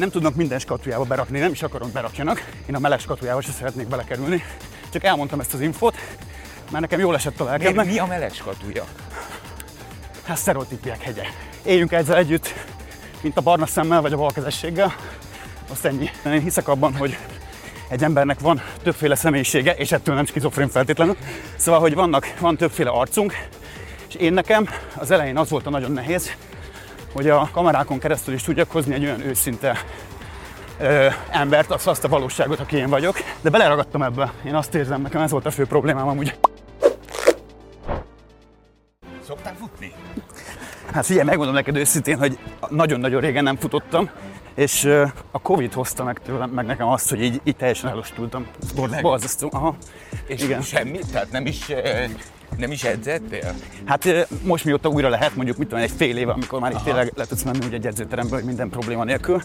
nem tudnak minden skatujába berakni, nem is akarom berakjanak. Én a meleg skatujába se szeretnék belekerülni. Csak elmondtam ezt az infót, mert nekem jól esett a lelkemnek. mi a meleg skatuja? Hát sztereotípiák hegye. Éljünk ezzel együtt, mint a barna szemmel vagy a balkezességgel. Azt ennyi. Én hiszek abban, hogy egy embernek van többféle személyisége, és ettől nem skizofrén feltétlenül. Szóval, hogy vannak, van többféle arcunk, és én nekem az elején az volt a nagyon nehéz, hogy a kamerákon keresztül is tudjak hozni egy olyan őszinte ö, embert, azt, azt a valóságot, aki én vagyok. De beleragadtam ebbe. Én azt érzem, nekem ez volt a fő problémám amúgy. Szoktál futni? Hát figyelj, megmondom neked őszintén, hogy nagyon-nagyon régen nem futottam, és a Covid hozta meg tőlem, meg nekem azt, hogy így, így teljesen elostultam. Borzasztó. Aha. És Igen. semmi? Tehát nem is, nem is edzettél? Hát most mióta újra lehet, mondjuk mit tudom, egy fél éve, amikor már itt tényleg le tudsz menni ugye egy edzőterembe, hogy minden probléma nélkül.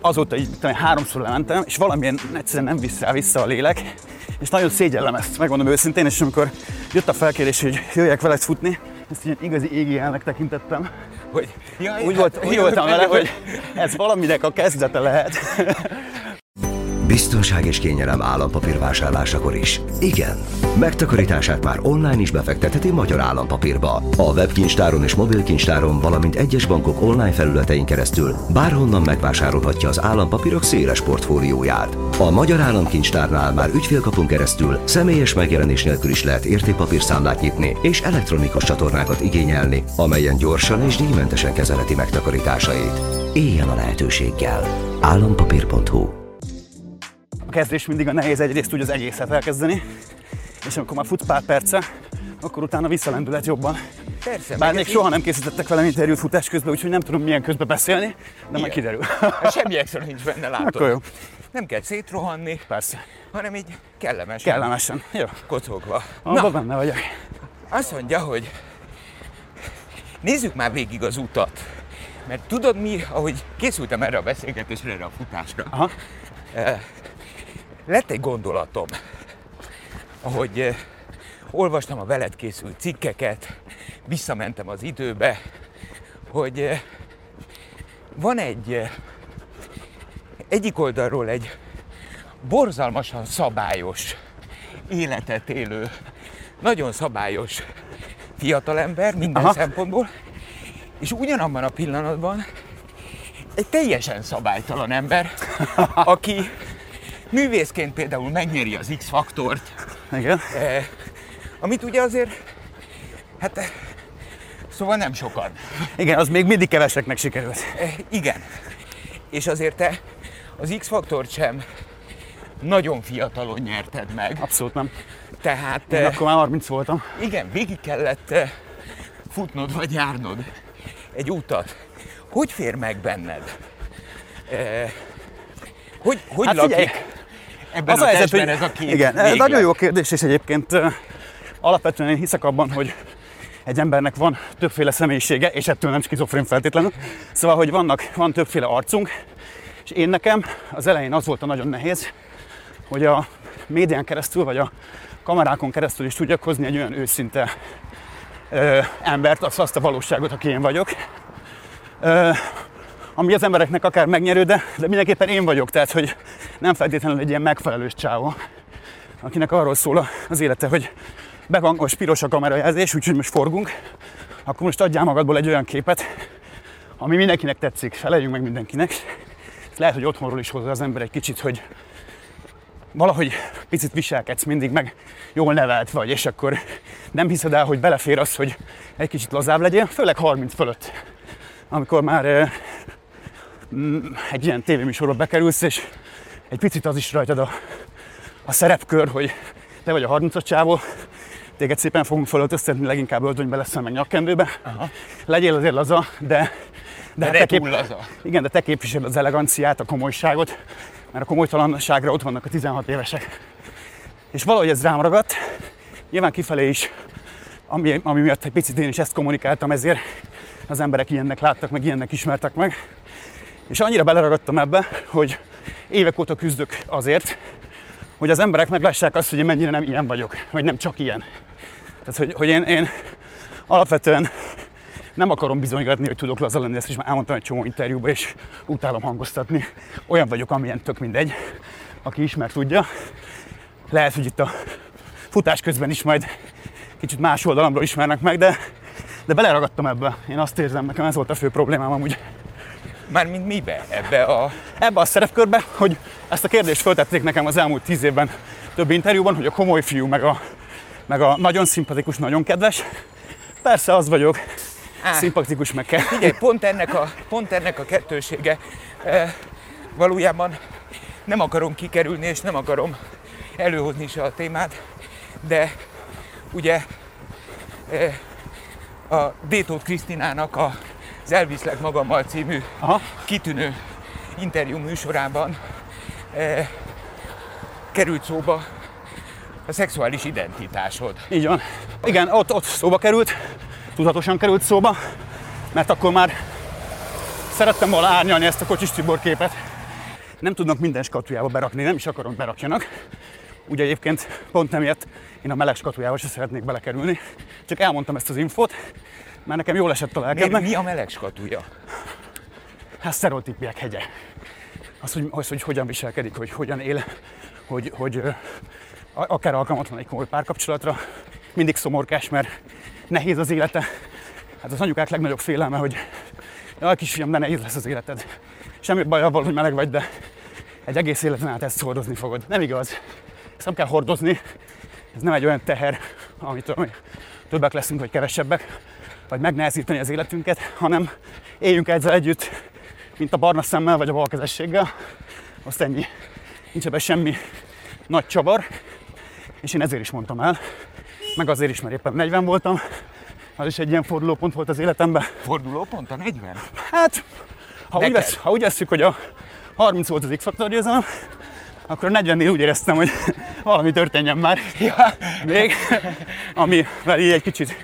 Azóta így tudom, háromszor lementem, és valamilyen egyszerűen nem visz rá vissza a lélek, és nagyon szégyellem ezt, megmondom őszintén, és amikor jött a felkérés, hogy jöjjek veled futni, ezt ilyen igazi égi elnek tekintettem. Hogy, ja, Úgy, volt, úgy voltam vele, hogy ez valaminek a kezdete lehet. Biztonság és kényelem állampapír vásárlásakor is. Igen, megtakarítását már online is befektetheti magyar állampapírba. A webkincstáron és mobilkincstáron, valamint egyes bankok online felületein keresztül bárhonnan megvásárolhatja az állampapírok széles portfólióját. A Magyar Államkincstárnál már ügyfélkapunk keresztül személyes megjelenés nélkül is lehet értékpapírszámlát nyitni és elektronikus csatornákat igényelni, amelyen gyorsan és díjmentesen kezelheti megtakarításait. Éljen a lehetőséggel. Állampapír.hu kezdés mindig a nehéz egyrészt úgy az egészet elkezdeni, és amikor már futsz pár perce, akkor utána visszalendület jobban. Persze, Bár még soha nem készítettek velem interjút futás közben, úgyhogy nem tudom milyen közben beszélni, de majd Igen. kiderül. Hát Semmi extra nincs benne, látod. Akkor jó. Nem kell szétrohanni, Persze. hanem így kellemesen. Kellemesen. Jó. Kocogva. Abban benne vagyok. Azt mondja, hogy nézzük már végig az utat. Mert tudod mi, ahogy készültem erre a beszélgetésre, erre a futásra, Aha. Lett egy gondolatom, ahogy eh, olvastam a veled készült cikkeket, visszamentem az időbe, hogy eh, van egy eh, egyik oldalról egy borzalmasan szabályos életet élő, nagyon szabályos fiatalember minden Aha. szempontból, és ugyanabban a pillanatban egy teljesen szabálytalan ember, aki művészként például megnyeri az X-faktort, Igen. eh, amit ugye azért, hát eh, szóval nem sokan. Igen, az még mindig keveseknek sikerült. Eh, igen. És azért te az X-faktort sem nagyon fiatalon nyerted meg. Abszolút nem. Tehát Én eh, akkor már 30 voltam. igen, végig kellett eh, futnod vagy járnod egy utat. Hogy fér meg benned? Eh, hogy hogy Hát lakik figyelj, ebben Az a, a helyzet, hogy ez a két igen, ez véglet? nagyon jó kérdés, és egyébként alapvetően én hiszek abban, hogy egy embernek van többféle személyisége, és ettől nem skizofrén feltétlenül. Szóval, hogy vannak, van többféle arcunk, és én nekem az elején az volt a nagyon nehéz, hogy a médián keresztül, vagy a kamerákon keresztül is tudjak hozni egy olyan őszinte ö, embert, azt, azt a valóságot, aki én vagyok. Ö, ami az embereknek akár megnyerő, de, de mindenképpen én vagyok, tehát hogy nem feltétlenül egy ilyen megfelelős csávó, akinek arról szól az élete, hogy be van most piros a kamerajelzés, úgyhogy most forgunk, akkor most adjál magadból egy olyan képet, ami mindenkinek tetszik, feleljünk meg mindenkinek. Lehet, hogy otthonról is hozza az ember egy kicsit, hogy valahogy picit viselkedsz mindig, meg jól nevelt vagy, és akkor nem hiszed el, hogy belefér az, hogy egy kicsit lazább legyél, főleg 30 fölött, amikor már eh, egy ilyen tévéműsorba bekerülsz, és egy picit az is rajtad a, a szerepkör, hogy te vagy a 30-as csávó, téged szépen fogunk fölöltöztetni, leginkább öltönybe leszel meg nyakkendőbe. Aha. Legyél azért laza, de, De hát ne te túl laza. igen, de te képviseled az eleganciát, a komolyságot, mert a komolytalanságra ott vannak a 16 évesek. És valahogy ez rám ragadt, nyilván kifelé is, ami, ami miatt egy picit én is ezt kommunikáltam, ezért az emberek ilyennek láttak, meg ilyennek ismertek meg. És annyira beleragadtam ebbe, hogy évek óta küzdök azért, hogy az emberek meglássák azt, hogy én mennyire nem ilyen vagyok, vagy nem csak ilyen. Tehát, hogy, hogy én, én alapvetően nem akarom bizonygatni, hogy tudok laza lenni, ezt is már elmondtam egy csomó interjúban, és utálom hangoztatni. Olyan vagyok, amilyen tök mindegy. Aki ismer, tudja. Lehet, hogy itt a futás közben is majd kicsit más oldalamról ismernek meg, de, de beleragadtam ebbe. Én azt érzem, nekem ez volt a fő problémám amúgy Mármint mibe? Ebbe a... ebbe a szerepkörbe, hogy ezt a kérdést föltették nekem az elmúlt tíz évben több interjúban, hogy a komoly fiú, meg a, meg a nagyon szimpatikus, nagyon kedves. Persze az vagyok, Á. szimpatikus, meg kell. Figyelj, pont ennek a, pont ennek a kettősége e, valójában nem akarom kikerülni, és nem akarom előhozni se a témát, de ugye e, a Détót Krisztinának a, az Elviszlek magammal című Aha, kitűnő interjú műsorában e, került szóba a szexuális identitásod. így van. Igen, ott, ott szóba került, tudatosan került szóba, mert akkor már szerettem volna árnyalni ezt a Kocsis Tibor képet. Nem tudnak minden skatujába berakni, nem is akarom berakjanak. Ugye egyébként pont emiatt én a meleg skatujába se szeretnék belekerülni. Csak elmondtam ezt az infót, mert nekem jól esett a Miért, lelkednek. mi a meleg skatuja? Hát sztereotípiák hegye. Az, hogy, az, hogy hogyan viselkedik, hogy hogyan él, hogy, hogy a- akár alkalmatlan egy komoly párkapcsolatra, mindig szomorkás, mert nehéz az élete. Hát az anyukák legnagyobb félelme, hogy jaj kisfiam, de nehéz lesz az életed. Semmi baj avval, hogy meleg vagy, de egy egész életen át ezt hordozni fogod. Nem igaz. Ezt nem kell hordozni. Ez nem egy olyan teher, amitől mi többek leszünk, vagy kevesebbek, vagy megnehezíteni az életünket, hanem éljünk ezzel együtt, mint a barna szemmel, vagy a balkezességgel. Azt ennyi. Nincs ebben semmi nagy csavar, és én ezért is mondtam el, meg azért is, mert éppen 40 voltam, az is egy ilyen fordulópont volt az életemben. Fordulópont a 40? Hát, ha úgy, vesz, ha úgy veszük, hogy a 30 volt az X-faktor győzelem, akkor a 40-nél úgy éreztem, hogy valami történjen már. Ja. Még, amivel így egy kicsit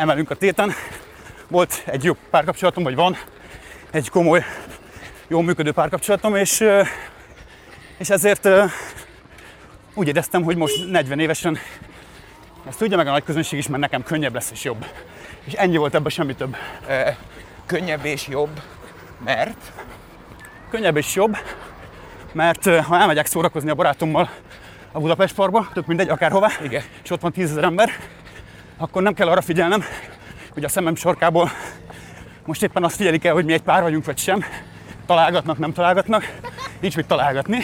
emelünk a téten. Volt egy jó párkapcsolatom, vagy van egy komoly, jól működő párkapcsolatom, és, és ezért úgy éreztem, hogy most 40 évesen ezt tudja meg a nagy közönség is, mert nekem könnyebb lesz és jobb. És ennyi volt ebben, semmi több. E, könnyebb és jobb, mert Könnyebb és jobb, mert ha elmegyek szórakozni a barátommal a Budapest Parkba, tök mindegy, akárhová, Igen. és ott van tízezer ember, akkor nem kell arra figyelnem, hogy a szemem sarkából most éppen azt figyelik el, hogy mi egy pár vagyunk, vagy sem. Találgatnak, nem találgatnak. Nincs mit találgatni.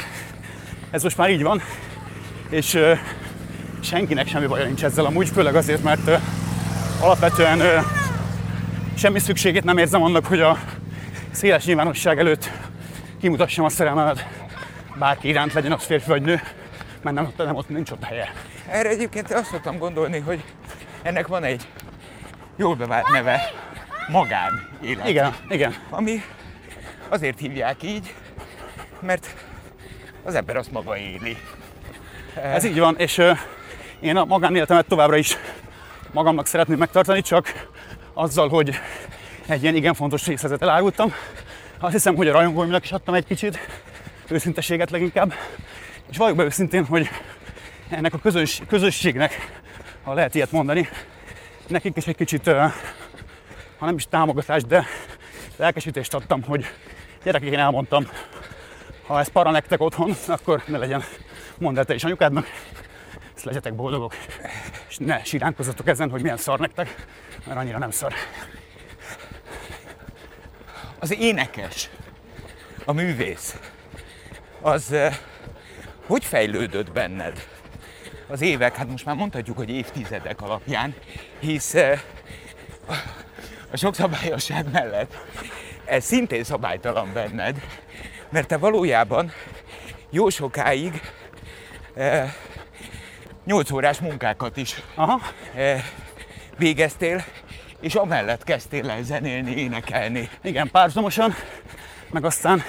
Ez most már így van. És ö, senkinek semmi baja nincs ezzel amúgy, főleg azért, mert ö, alapvetően ö, semmi szükségét nem érzem annak, hogy a széles nyilvánosság előtt kimutassam a szerelmemet bárki iránt, legyen az férfi vagy nő, mert nem, nem ott nincs ott helye. erre egyébként azt szoktam gondolni, hogy ennek van egy jól bevált neve, magán élet. Igen, igen. Ami azért hívják így, mert az ember azt maga éli. Ez így van, és ö, én a magánéletemet továbbra is magamnak szeretném megtartani, csak azzal, hogy egy ilyen igen fontos részletet elárultam. Azt hiszem, hogy a rajongóimnak is adtam egy kicsit őszinteséget leginkább. És valljuk be őszintén, hogy ennek a közöns, közösségnek, ha lehet ilyet mondani, nekik is egy kicsit, ha nem is támogatást, de lelkesítést adtam, hogy gyerekek, én elmondtam, ha ez para nektek otthon, akkor ne legyen mondd el te is anyukádnak, ezt legyetek boldogok, és ne siránkozzatok ezen, hogy milyen szar nektek, mert annyira nem szar. Az énekes, a művész, az hogy fejlődött benned? Az évek, hát most már mondhatjuk, hogy évtizedek alapján, hisz eh, a sok szabályosság mellett ez szintén szabálytalan benned, mert te valójában jó sokáig eh, 8 órás munkákat is Aha, eh, végeztél, és amellett kezdtél el zenélni, énekelni. igen, párhuzamosan, meg aztán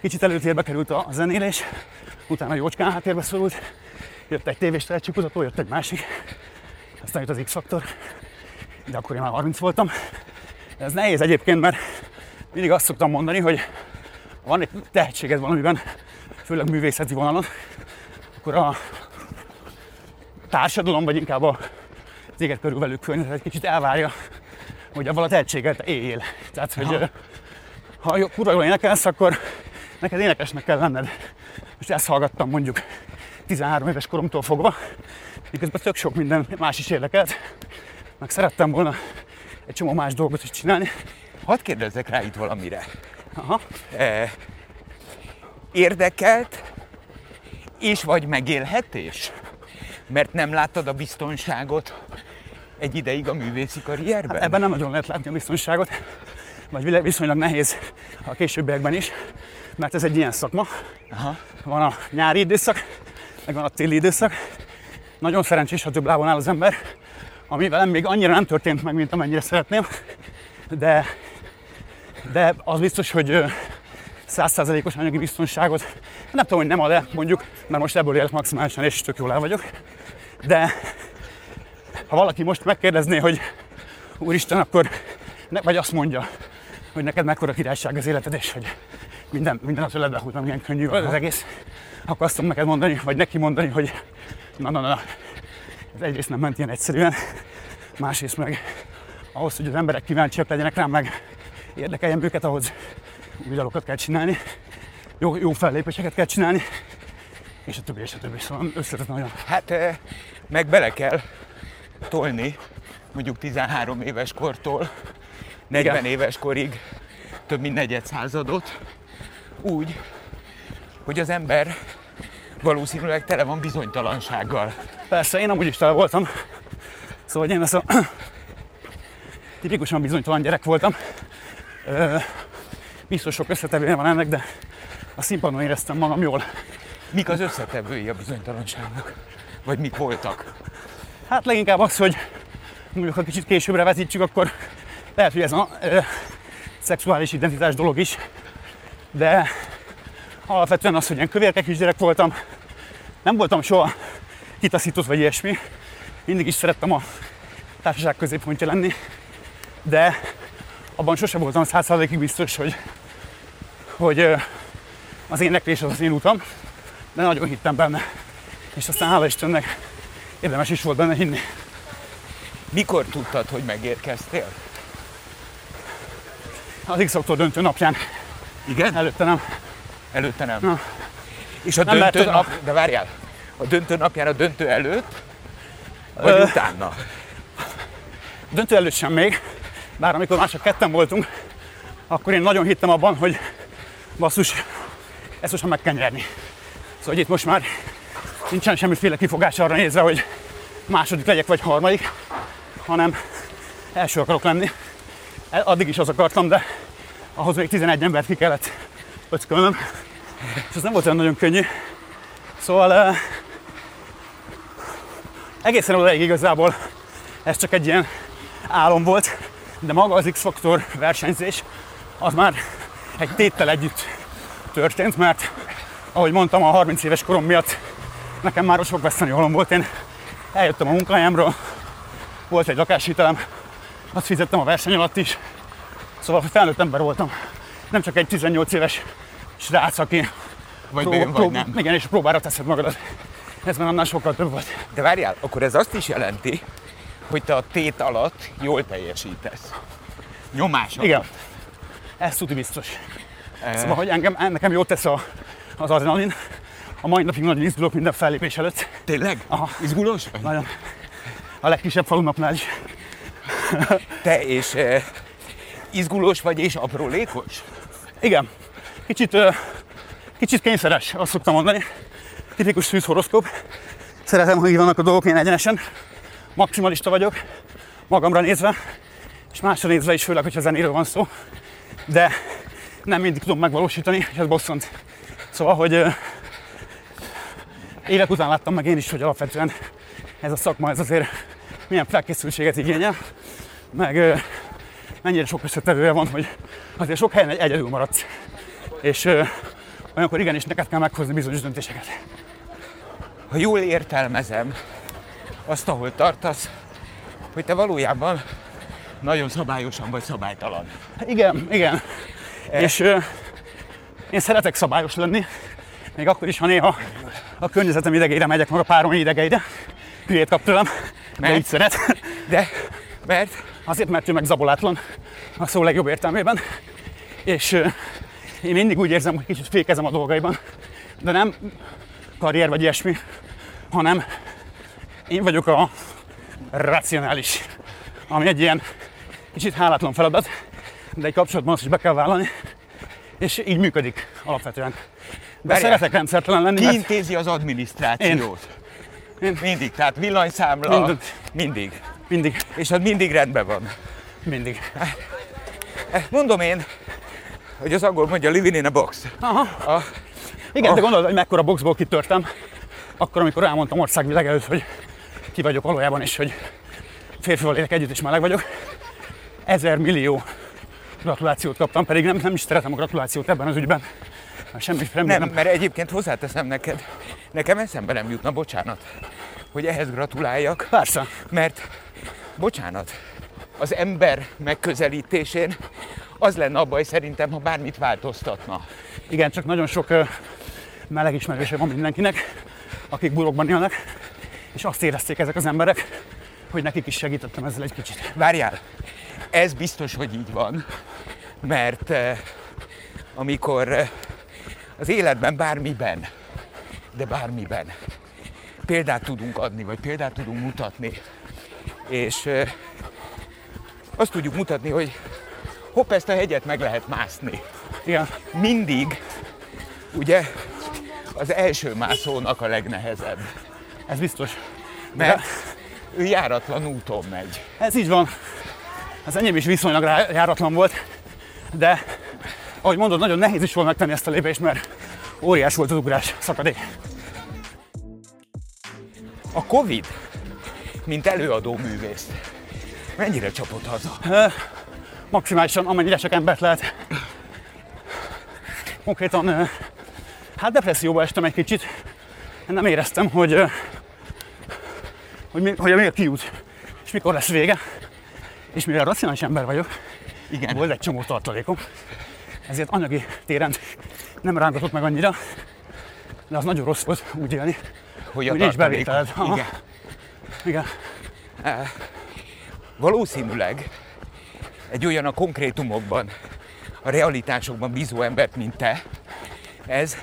kicsit előtérbe került a a zenélés, utána jócskán háttérbe szorult, jött egy tévés tehetségkutató, jött egy másik, aztán jött az X-faktor, de akkor én már 30 voltam. Ez nehéz egyébként, mert mindig azt szoktam mondani, hogy ha van egy tehetséged valamiben, főleg művészeti vonalon, akkor a társadalom, vagy inkább a téged körülvelő környezet egy kicsit elvárja, hogy avval a tehetséggel te éljél. Tehát, hogy ö, ha jó, kurva jól énekelsz, akkor neked énekesnek kell lenned. Most ezt hallgattam mondjuk 13 éves koromtól fogva, miközben tök sok minden más is érdekelt, meg szerettem volna egy csomó más dolgot is csinálni. Hadd kérdezzek rá itt valamire. Aha. E, érdekelt és vagy megélhetés? Mert nem láttad a biztonságot egy ideig a művészi karrierben? Ebben nem nagyon lehet látni a biztonságot, vagy viszonylag nehéz a későbbiekben is, mert ez egy ilyen szakma. Aha. Van a nyári időszak, meg van a téli időszak. Nagyon szerencsés, ha több lábon áll az ember, ami velem még annyira nem történt meg, mint amennyire szeretném, de, de az biztos, hogy százszázalékos anyagi biztonságot, nem tudom, hogy nem ad-e, mondjuk, mert most ebből élek maximálisan, és tök jól el vagyok, de ha valaki most megkérdezné, hogy úristen, akkor ne, vagy azt mondja, hogy neked mekkora királyság az életed, és hogy minden, minden az öletbe húzom, milyen könnyű az egész, akkor azt tudom neked mondani, vagy neki mondani, hogy na, na, na, ez egyrészt nem ment ilyen egyszerűen, másrészt meg ahhoz, hogy az emberek kíváncsiak legyenek rám, meg érdekeljen őket, ahhoz új dalokat kell csinálni, jó, jó fellépéseket kell csinálni, és a többi, és a többi. Szóval összetett nagyon. Hát e, meg bele kell tolni, mondjuk 13 éves kortól 40 Igen. éves korig több mint negyed századot, úgy, hogy az ember valószínűleg tele van bizonytalansággal. Persze, én amúgy is tele voltam. Szóval én ez a tipikusan bizonytalan gyerek voltam. Ö, biztos sok összetevője van ennek, de a színpadon éreztem magam jól. Mik az összetevői a bizonytalanságnak? Vagy mik voltak? Hát leginkább az, hogy mondjuk ha kicsit későbbre vetítsük, akkor lehet, hogy ez a ö, szexuális identitás dolog is, de alapvetően az, hogy ilyen kövérke kisgyerek voltam, nem voltam soha kitaszított vagy ilyesmi, mindig is szerettem a társaság középpontja lenni, de abban sose voltam százszázalékig biztos, hogy, hogy az éneklés az az én utam, de nagyon hittem benne. És aztán hála Istennek érdemes is volt benne hinni. Mikor tudtad, hogy megérkeztél? Az x döntő napján, Igen? előtte nem. Előtte nem. Na. És a Nem döntő lehet, nap, de várjál, a döntő napján a döntő előtt, vagy Ö. utána? Döntő előtt sem még, bár amikor már csak ketten voltunk, akkor én nagyon hittem abban, hogy basszus, ezt most meg kell nyerni. Szóval hogy itt most már nincsen semmiféle kifogás arra nézve, hogy második legyek vagy harmadik, hanem első akarok lenni. Addig is az akartam, de ahhoz még 11 embert ki kellett öckölnöm, és ez nem volt olyan nagyon könnyű. Szóval eh, egészen odaig igazából ez csak egy ilyen álom volt, de maga az X-Faktor versenyzés az már egy téttel együtt történt, mert ahogy mondtam, a 30 éves korom miatt nekem már sok veszteni halom volt. Én eljöttem a munkahelyemről, volt egy lakáshitelem, azt fizettem a verseny alatt is, szóval felnőtt ember voltam. Nem csak egy 18 éves srác, aki Vagy bejön, vagy nem. igen, és próbára teszed magadat. Ez már annál sokkal több volt. De várjál, akkor ez azt is jelenti, hogy te a tét alatt jól teljesítesz. Nyomás alatt. Igen. Ez tuti biztos. Eh, Szóval, hogy engem, nekem jót tesz a, az adrenalin. A mai napig nagyon izgulok minden fellépés előtt. Tényleg? Aha. Izgulós vagy? Nagyon. A legkisebb falunapnál is. Te és eh, izgulós vagy és aprólékos? Igen. Kicsit, kicsit kényszeres, azt szoktam mondani. Tipikus szűz horoszkóp. Szeretem, hogy így vannak a dolgok ilyen egyenesen. Maximalista vagyok, magamra nézve, és másra nézve is, főleg, hogyha zenéről van szó. De nem mindig tudom megvalósítani, és ez bosszant. Szóval, hogy évek után láttam meg én is, hogy alapvetően ez a szakma, ez azért milyen felkészültséget igényel, meg mennyire sok összetevője van, hogy azért sok helyen egy- egyedül maradsz. És ö, olyankor igenis neked kell meghozni bizonyos döntéseket. Ha jól értelmezem azt, ahol tartasz, hogy te valójában nagyon szabályosan vagy szabálytalan. Igen, igen. És ö, én szeretek szabályos lenni, még akkor is, ha néha a környezetem idegeire megyek, meg a párom idegeire. Hülyét kap tőlem, de Mert? így szeret. De, mert Azért, mert ő meg zabolátlan a szó legjobb értelmében. És ö, én mindig úgy érzem, hogy kicsit fékezem a dolgaiban. De nem karrier vagy ilyesmi, hanem én vagyok a racionális, ami egy ilyen kicsit hálátlan feladat, de egy kapcsolatban azt is be kell vállalni, és így működik alapvetően. De Várjál. szeretek rendszertelen lenni, Ki intézi az adminisztrációt? Én. Mindig, tehát villanyszámla, Mindent. mindig. mindig, És az mindig rendben van. mindig. Mondom én, hogy az angol mondja living in a box. Aha. A, Igen, de Ah. gondolod, hogy mekkora boxból kitörtem, akkor, amikor elmondtam országvilág előtt, hogy ki vagyok valójában, és hogy férfival élek együtt, és meleg vagyok. Ezer millió gratulációt kaptam, pedig nem, nem is szeretem a gratulációt ebben az ügyben. Semmi nem, nem. mert egyébként hozzáteszem neked, nekem eszembe nem jutna, bocsánat, hogy ehhez gratuláljak, Persze. mert, bocsánat, az ember megközelítésén az lenne a baj szerintem, ha bármit változtatna. Igen, csak nagyon sok ö, meleg ismerőse van mindenkinek, akik burokban élnek, és azt érezték ezek az emberek, hogy nekik is segítettem ezzel egy kicsit. Várjál, ez biztos, hogy így van, mert eh, amikor eh, az életben bármiben, de bármiben példát tudunk adni, vagy példát tudunk mutatni, és eh, azt tudjuk mutatni, hogy hopp, ezt a hegyet meg lehet mászni. Igen, Mindig, ugye, az első mászónak a legnehezebb, ez biztos. mert ő járatlan úton megy. Ez így van. Az enyém is viszonylag járatlan volt, de ahogy mondod, nagyon nehéz is volt megtenni ezt a lépést, mert óriás volt az ugrás, szakadék. A Covid, mint előadó művész, mennyire csapott haza? Maximálisan, amennyire csak embert lehet. Konkrétan, hát depresszióba estem egy kicsit. Nem éreztem, hogy, hogy, mi, hogy miért kiút, és mikor lesz vége. És mivel racionális ember vagyok, Igen. volt egy csomó tartalékom, ezért anyagi téren nem rángatott meg annyira, de az nagyon rossz volt úgy élni. hogy a hogy nincs bevételed. Igen. Igen, Valószínűleg egy olyan a konkrétumokban, a realitásokban bízó embert, mint te, ez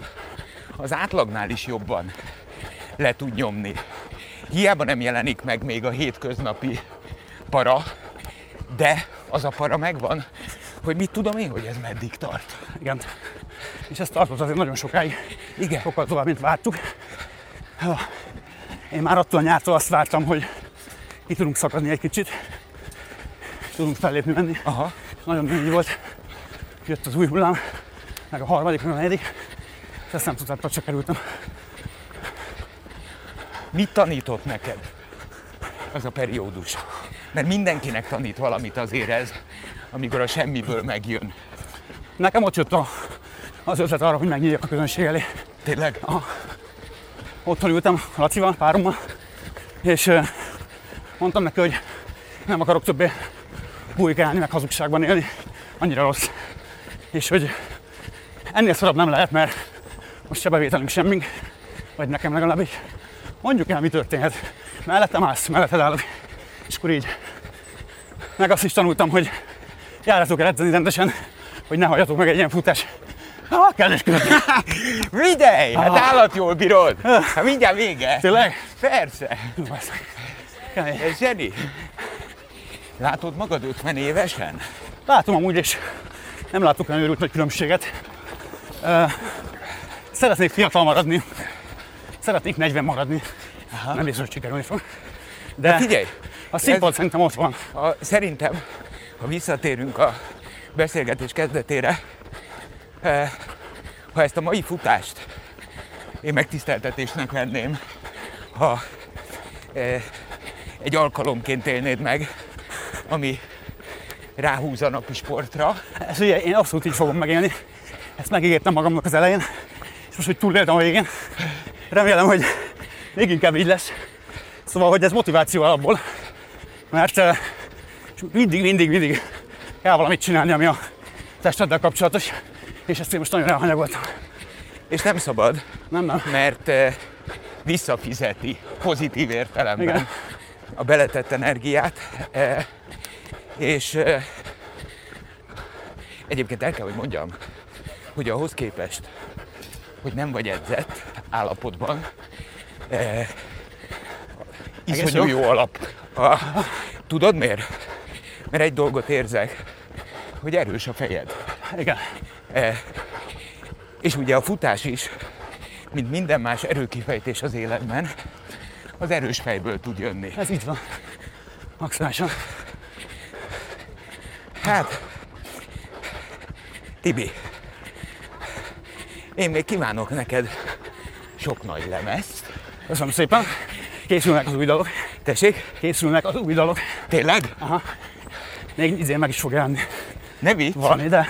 az átlagnál is jobban le tud nyomni. Hiába nem jelenik meg még a hétköznapi para, de az a para megvan, hogy mit tudom én, hogy ez meddig tart. igen. És ez tartott azért nagyon sokáig, Igen. sokkal tovább, mint vártuk. Én már attól a nyártól azt vártam, hogy ki tudunk szakadni egy kicsit, tudunk fellépni menni. Aha. Nagyon mély volt. Jött az új hullám, meg a harmadik, meg a negyedik, és ezt nem tudtam, csak kerültem. Mit tanított neked az a periódus? Mert mindenkinek tanít valamit azért ez, amikor a semmiből megjön. Nekem ott jött a, az ötlet arra, hogy megnyíljak a közönség elé. Tényleg? Otthon ültem a Lacival, párommal, és mondtam neki, hogy nem akarok többé bujkálni, meg hazugságban élni, annyira rossz. És hogy ennél szorabb nem lehet, mert most se bevételünk semmink, vagy nekem legalábbis. Mondjuk el, mi történhet. Mellettem állsz, melletted állok. És akkor így. Meg azt is tanultam, hogy járjatok el edzeni rendesen, hogy ne halljatok meg egy ilyen futás. Is között. Vigyelj! Hát állat jól bírod! Hát mindjárt vége! Tényleg? Persze! Ez zseni! Látod magad 50 évesen? Látom amúgy, és nem látok olyan őrült nagy különbséget. Ö, Szeretnék fiatal maradni. Szeretnék 40 maradni. Nem biztos, hogy sikerülni fog. De Figyelj! a színpad ez- szerintem ott van. A, szerintem, ha visszatérünk a beszélgetés kezdetére, eh, ha ezt a mai futást én megtiszteltetésnek venném, ha eh, egy alkalomként élnéd meg, ami ráhúz a napi sportra, Ezt ugye én abszolút így fogom megélni. Ezt megígértem magamnak az elején. És most, hogy túléltem a végén, remélem, hogy még inkább így lesz. Szóval, hogy ez motiváció alapból. Mert eh, mindig, mindig, mindig kell valamit csinálni, ami a testeddel kapcsolatos. És ezt én most nagyon elhanyagoltam. és nem szabad, Nem, nem. mert eh, visszafizeti pozitív értelemben Igen. a beletett energiát. Eh, És egyébként el kell, hogy mondjam, hogy ahhoz képest, hogy nem vagy edzett állapotban, eh, iszonyú jó. jó alap. A, tudod miért? Mert egy dolgot érzek, hogy erős a fejed. Igen. E, és ugye a futás is, mint minden más erőkifejtés az életben, az erős fejből tud jönni. Ez így van. Maximálisan. Hát, Tibi, én még kívánok neked sok nagy lemezt. Köszönöm szépen. Készülnek az új dalok. Tessék, Készülnek az új dalok. tényleg? Aha. Még izén meg is fog jelenni Ne vicc, valami, de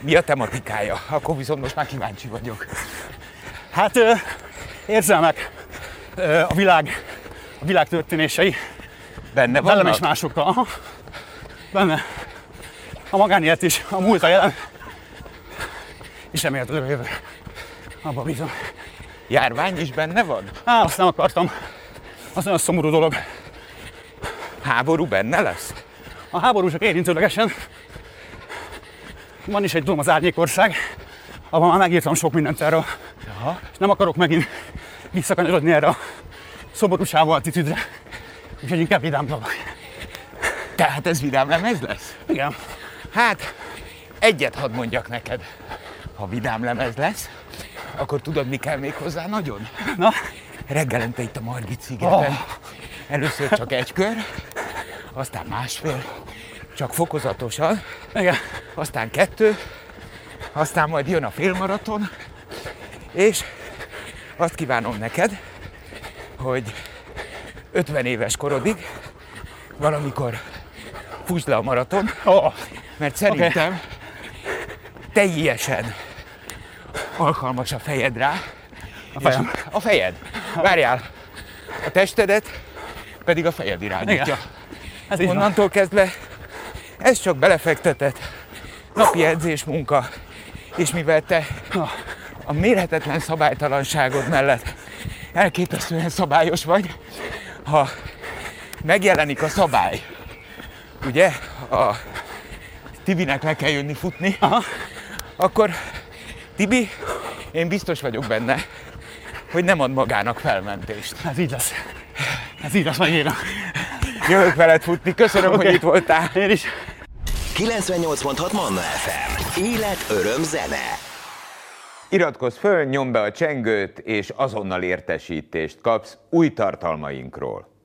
mi a tematikája? Akkor viszont most már kíváncsi vagyok. hát ö, érzelmek, ö, a világ, a világ történései, Benne velem vannak? és másokkal. Aha. Benne. A magánélet is, a múlt, a jelen. És remélhetőleg a jövő. Abba bízom. Járvány is benne van? Á, azt nem akartam. Az nagyon szomorú dolog. Háború benne lesz? A háború csak érintőlegesen. Van is egy tudom, az Árnyékország, ahol már megírtam sok mindent erről. Aha. És nem akarok megint visszakanyarodni erre a szomorúságú attitűdre. Úgyhogy inkább vidám dolog. Tehát ez vidám lemez lesz? Igen. Hát, egyet hadd mondjak neked. Ha vidám lemez lesz, akkor tudod, mi kell még hozzá nagyon? Na, Reggelente itt a Margit szigeten. Oh. Először csak egy kör, aztán másfél, csak fokozatosan, igen. aztán kettő, aztán majd jön a félmaraton, és azt kívánom neked, hogy 50 éves korodig valamikor fussd le a maraton, Oh, mert szerintem teljesen alkalmas a fejed rá. a fejem. A fejed. Várjál. A testedet pedig a fejed irányítja. Igen. Ez. Onnantól kezdve ez csak belefektetett napi edzés munka, és mivel te a mérhetetlen szabálytalanságod mellett elképesztően szabályos vagy, ha megjelenik a szabály, ugye, a Tibinek le kell jönni futni, Aha. akkor Tibi, én biztos vagyok benne, hogy nem ad magának felmentést. Ez így lesz. Ez így lesz, megírom. Jövök veled futni, köszönöm, Oké. hogy itt voltál. Én is. 98.6 Manna FM. Élet, öröm, zene. Iratkozz föl, nyomd be a csengőt, és azonnal értesítést kapsz új tartalmainkról.